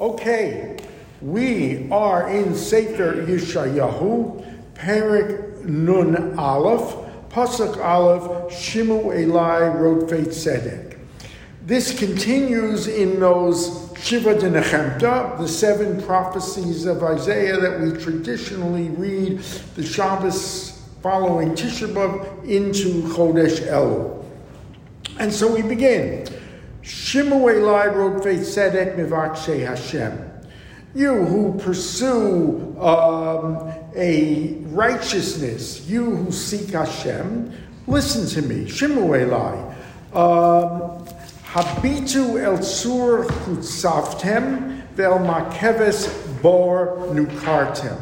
Okay, we are in Sefer Yeshayahu, Perik Nun Aleph, Pasuk Aleph, Shimu Elai Rotfei Tzedek. This continues in those Shiva de the seven prophecies of Isaiah that we traditionally read the Shabbos following Tisha B'Av into Chodesh Elul. And so we begin. Shimu Elai Rotfei Tzedek Mivakshe Hashem. You who pursue um, a righteousness, you who seek Hashem, listen to me. Shimu Elai. Um, Habitu el sur chutzavtem vel makeves bor nukartem.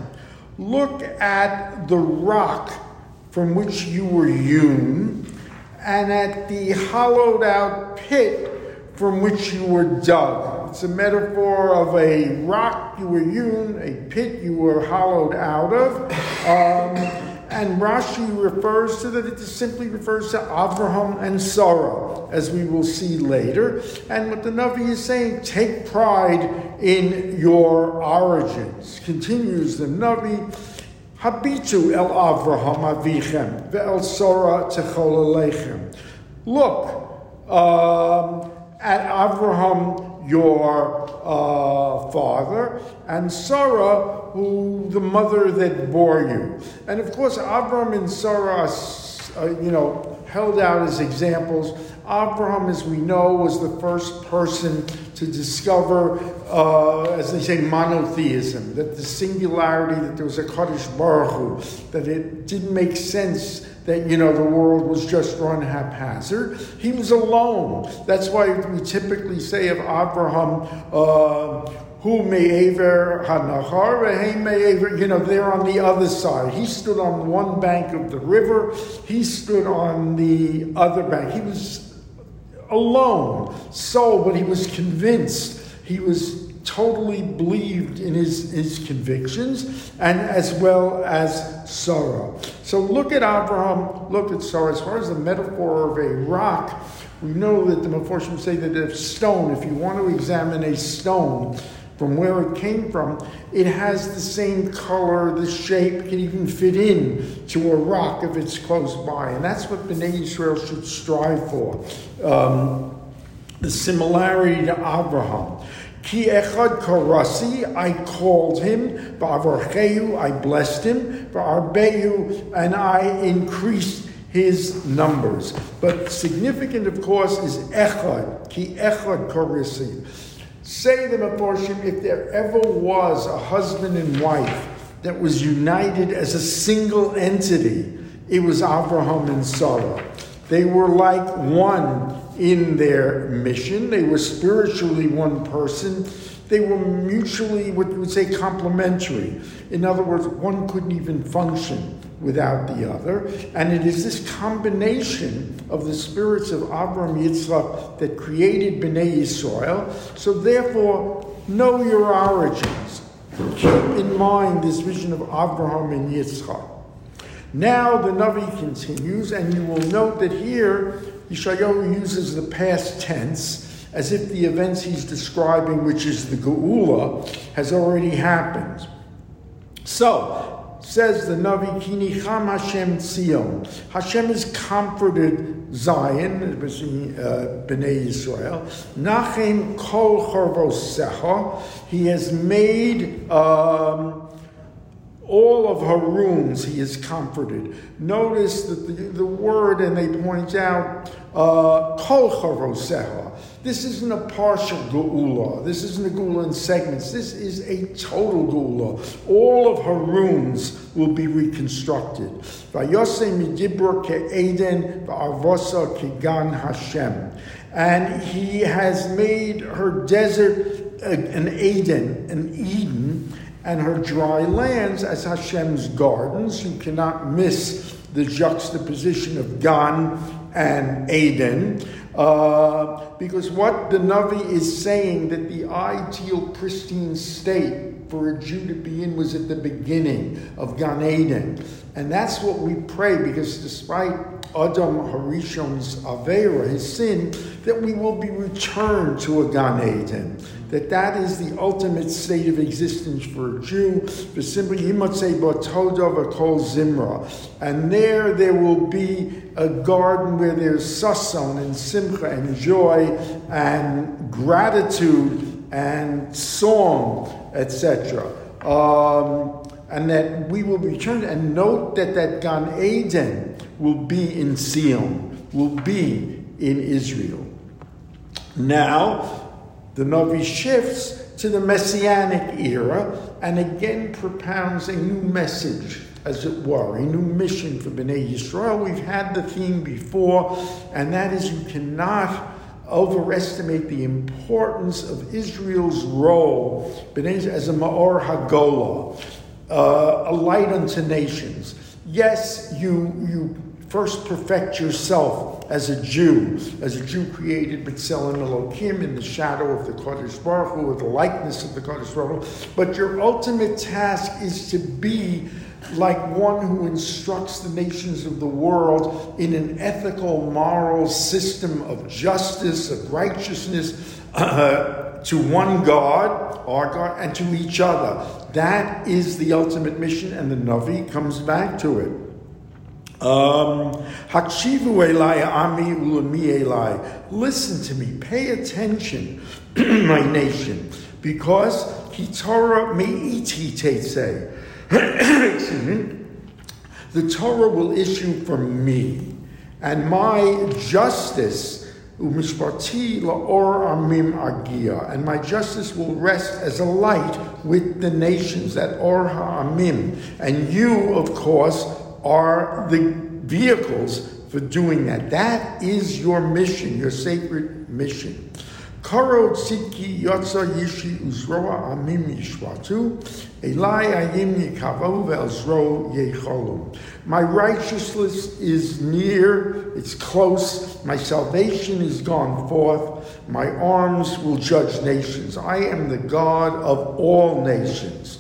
Look at the rock from which you were hewn, and at the hollowed out pit from which you were dug. It's a metaphor of a rock you were hewn, a pit you were hollowed out of. Um, and Rashi refers to that, it simply refers to Avraham and Sarah, as we will see later. And what the Navi is saying, take pride in your origins. Continues the Navi, Habitu el Avraham avichem, ve'el Sarah techol Look um, at Avraham your uh, father, and Sarah, who the mother that bore you. And of course, Abram and Sarah, uh, you know, held out as examples. Abraham, as we know, was the first person to discover, uh, as they say, monotheism, that the singularity, that there was a Kadosh Baruch Hu, that it didn't make sense that you know the world was just run haphazard. He was alone. That's why we typically say of Abraham, uh, who me'aver hanachar, may aver, you know, they're on the other side. He stood on one bank of the river, he stood on the other bank. He was alone, so, but he was convinced. He was totally believed in his, his convictions, and as well as Sarah. So look at Abraham, look at Sarah. As far as the metaphor of a rock, we know that the Mefarshim say that if stone, if you want to examine a stone from where it came from, it has the same color, the shape, can even fit in to a rock if it's close by. And that's what Bnei Israel should strive for. Um, the similarity to Abraham. Ki echad karasi, I called him. Ba'avarchehu, I blessed him. Ba'arbehu, and I increased his numbers. But significant, of course, is echad. Ki echad karasi. Say the Mefarshim, if there ever was a husband and wife that was united as a single entity, it was Abraham and Sarah. They were like one in their mission. They were spiritually one person. They were mutually, what you would say, complementary. In other words, one couldn't even function without the other. And it is this combination of the spirits of Abraham Yitzchak that created Bnei Yisrael. So therefore, know your origins. Keep in mind this vision of Abraham and Yitzchak. Now the Navi continues, and you will note that here Yeshayahu uses the past tense as if the events he's describing, which is the Geula, has already happened. So, says the Navi, Kinicham Hashem Tzion. Hashem has comforted Zion, uh, Bnei Israel. Nachem Kol Chorvosecha. He has made. Um, all of her rooms he is comforted. Notice that the, the word, and they point out, kol uh, This isn't a partial geula. This isn't a geula in segments. This is a total geula. All of her rooms will be reconstructed. Vayose midibur ke'eden va'avosa kegan Hashem. And he has made her desert an Eden, an Eden, and her dry lands as Hashem's gardens. You cannot miss the juxtaposition of Gan and Eden. Uh, because what the Navi is saying that the ideal pristine state for a Jew to be in was at the beginning of Gan Eden. And that's what we pray because despite Adam Harishon's Avera, his sin, that we will be returned to a Gan Eden. That that is the ultimate state of existence for a Jew. For simply Yimatzei Batodov Kol Zimra. And there there will be a garden where there's sason and simcha and joy and gratitude and song, etc. Um, and that we will return and note that that Gan Eden will be in Sion, will be in Israel. Now, the Navi shifts to the Messianic era and again propounds a new message, as it were, a new mission for Bnei Yisrael. We've had the theme before, and that is you cannot overestimate the importance of Israel's role as a Ma'or Hagolah, uh, a light unto nations. Yes, you, you first perfect yourself as a Jew, as a Jew created B'Tselem Elohim in the shadow of the Kodesh Baruch Hu, or the likeness of the Kodesh Baruch Hu. But your ultimate task is to be like one who instructs the nations of the world in an ethical, moral system of justice, of righteousness, uh, to one God, our God, and to each other. That is the ultimate mission, and the Navi comes back to it. Um, Hakshivu elai ami ulami elai. Listen to me. Pay attention, my nation, because Torah me'iti say. The Torah will issue from me, and my justice umishpati laor amim agia, and my justice will rest as a light with the nations, that or ha'amim, and you, of course, are the vehicles for doing that. That is your mission, your sacred mission. Karo tziki yotza yishi uzroa amim yishwatu, My righteousness is near, it's close, my salvation is gone forth, my arms will judge nations. I am the God of all nations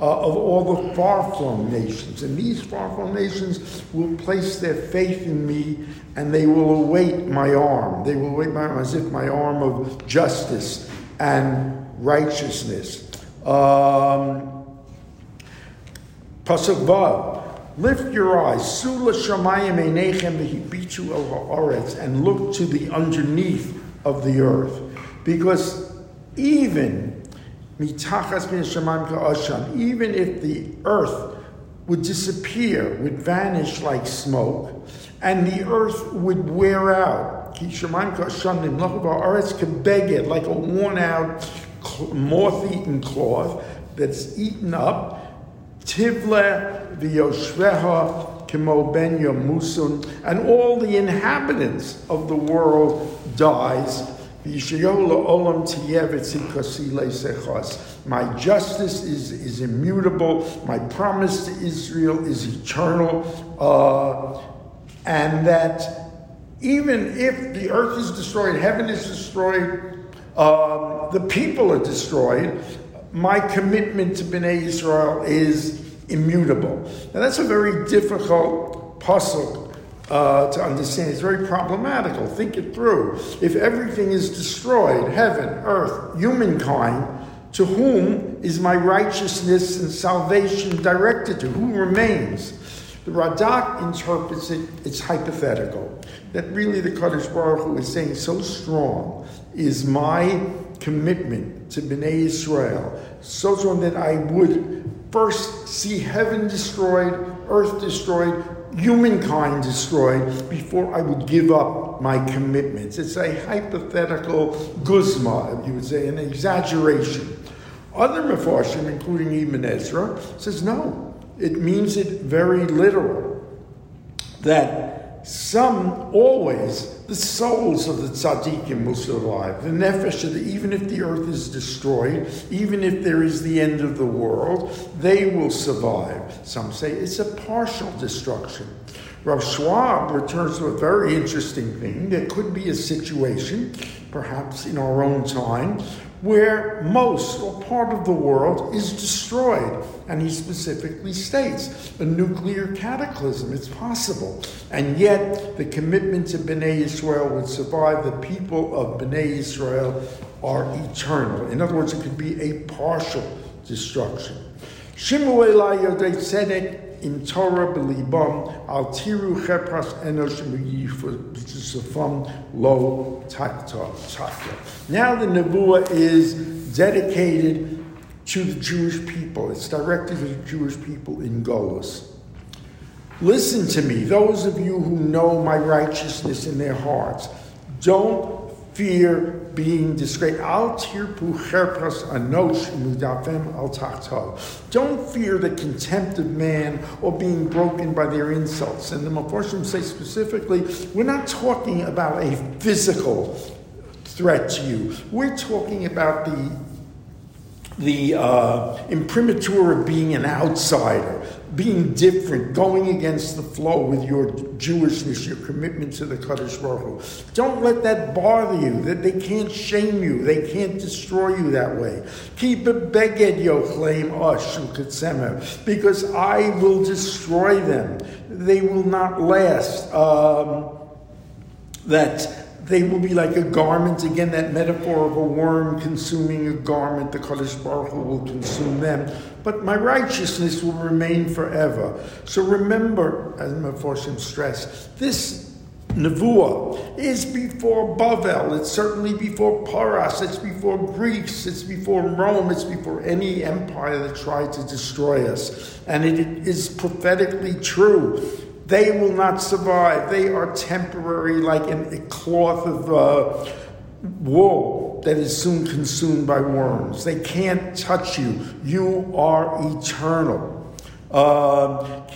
uh, of all the far flung nations. And these far flung nations will place their faith in me and they will await my arm. They will await my arm as if my arm of justice and righteousness. Um, Pasuk Vav. Lift your eyes, Sula Shamayim Einechem Vehibitu El Haaretz, and look to the underneath of the earth. Because even even if the earth would disappear, would vanish like smoke, and the earth would wear out, like a worn out, moth eaten cloth that's eaten up. Tivle v'yoshveha kimo ben yomusun, and all the inhabitants of the world dies my justice is, is immutable. My promise to Israel is eternal. Uh, and that even if the earth is destroyed, heaven is destroyed, um, the people are destroyed, my commitment to Bnei Israel is immutable. Now that's a very difficult puzzle uh, to understand. It's very problematical. Think it through. If everything is destroyed, heaven, earth, humankind, to whom is my righteousness and salvation directed to? Who remains? The Radak interprets it, it's hypothetical. That really the Kadosh Baruch Hu is saying so strong is my commitment to Bnei Israel, so that I would first see heaven destroyed, earth destroyed, humankind destroyed before I would give up my commitments. It's a hypothetical guzma, you would say, an exaggeration. Other Mefarshim, including Ibn Ezra, says no. It means it very literal. That some always the souls of the tzaddikim will survive. The nefesh, even if the earth is destroyed, even if there is the end of the world, they will survive. Some say it's a partial destruction. Rav Schwab returns to a very interesting thing. There could be a situation, perhaps in our own time, where most or part of the world is destroyed. And he specifically states a nuclear cataclysm. It's possible. And yet, the commitment to B'nai Israel would survive. The people of B'nai Israel are eternal. In other words, it could be a partial destruction. Shimu Elai Yodei Tzedek in Torah al tiru chepras lo takta. Now the nevuah is dedicated to the Jewish people. It's directed to the Jewish people in Golos. Listen to me, those of you who know my righteousness in their hearts. Don't fear being disgraced. Don't fear the contempt of man or being broken by their insults. And the Mefarshim say specifically, we're not talking about a physical threat to you. We're talking about the the uh, imprimatur of being an outsider, being different, going against the flow with your Jewishness, your commitment to the Kadosh Baruch Hu. Don't let that bother you, that they can't shame you, they can't destroy you that way. Keep a beged yochlaim ash because I will destroy them. They will not last. Um, that they will be like a garment. Again, that metaphor of a worm consuming a garment, the Kadosh Baruch Hu will consume them. But my righteousness will remain forever. So remember, as Mefarshim stressed, this Nevuah is before Bavel. It's certainly before Paras. It's before Greece. It's before Rome. It's before any empire that tried to destroy us. And it is prophetically true they will not survive. They are temporary, like a cloth of uh, wool that is soon consumed by worms. They can't touch you. You are eternal. Um, uh.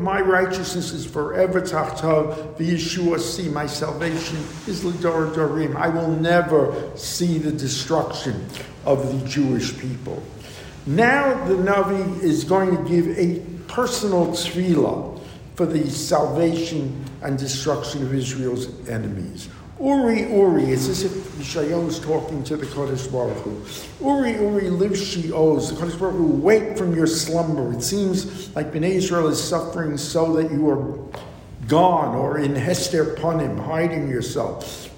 My righteousness is forever tachtov, the Yeshua see. My salvation is l'dor dorim. I will never see the destruction of the Jewish people. Now the Navi is going to give a personal tefillah for the salvation and destruction of Israel's enemies. Uri, Uri, it's as if Yeshayahu is talking to the Kodesh Baruch Hu. Uri, Uri, live Shi'oz. The Kodesh Baruch Hu, wake from your slumber. It seems like Bnei Israel is suffering so that you are gone or in Hester Panim, hiding yourself.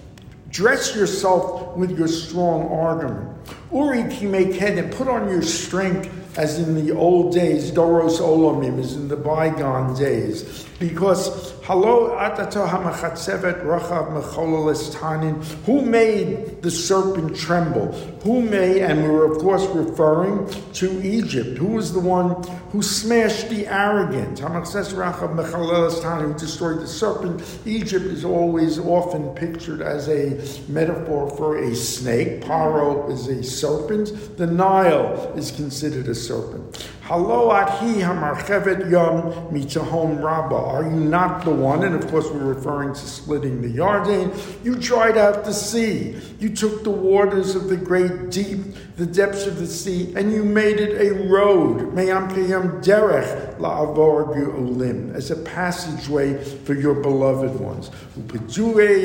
Dress yourself with your strong argument. Uri and put on your strength as in the old days, Doros Olamim, as in the bygone days. Because Tanin, who made the serpent tremble? Who made, and we were of course referring to Egypt, who was the one who smashed the arrogant? Who destroyed the serpent. Egypt is always often pictured as a metaphor for a snake. Paro is a serpent. The Nile is considered a serpent. Are you not the one? And of course, we're referring to splitting the Yarden. You dried out the sea. You took the waters of the great deep, the depths of the sea, and you made it a road. Meyam kiyam derech la'avor ulim as a passageway for your beloved ones. Upedure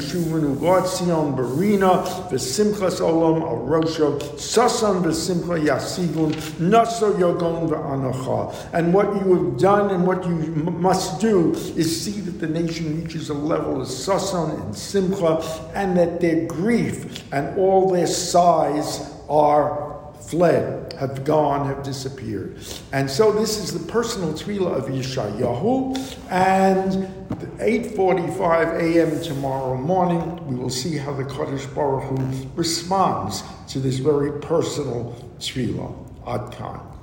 Sion Barina v'simchas olam sasan v'simcha yasigun v'anocha. And what you have done and what you must do is see that the nation reaches a level of sasan and simcha, and that their grief and all their sighs are fled, have gone, have disappeared. And so this is the personal tefillah of Yeshayahu, and 8.45 a.m. tomorrow morning, we will see how the Kadosh Baruch Hu responds to this very personal tefillah. Ad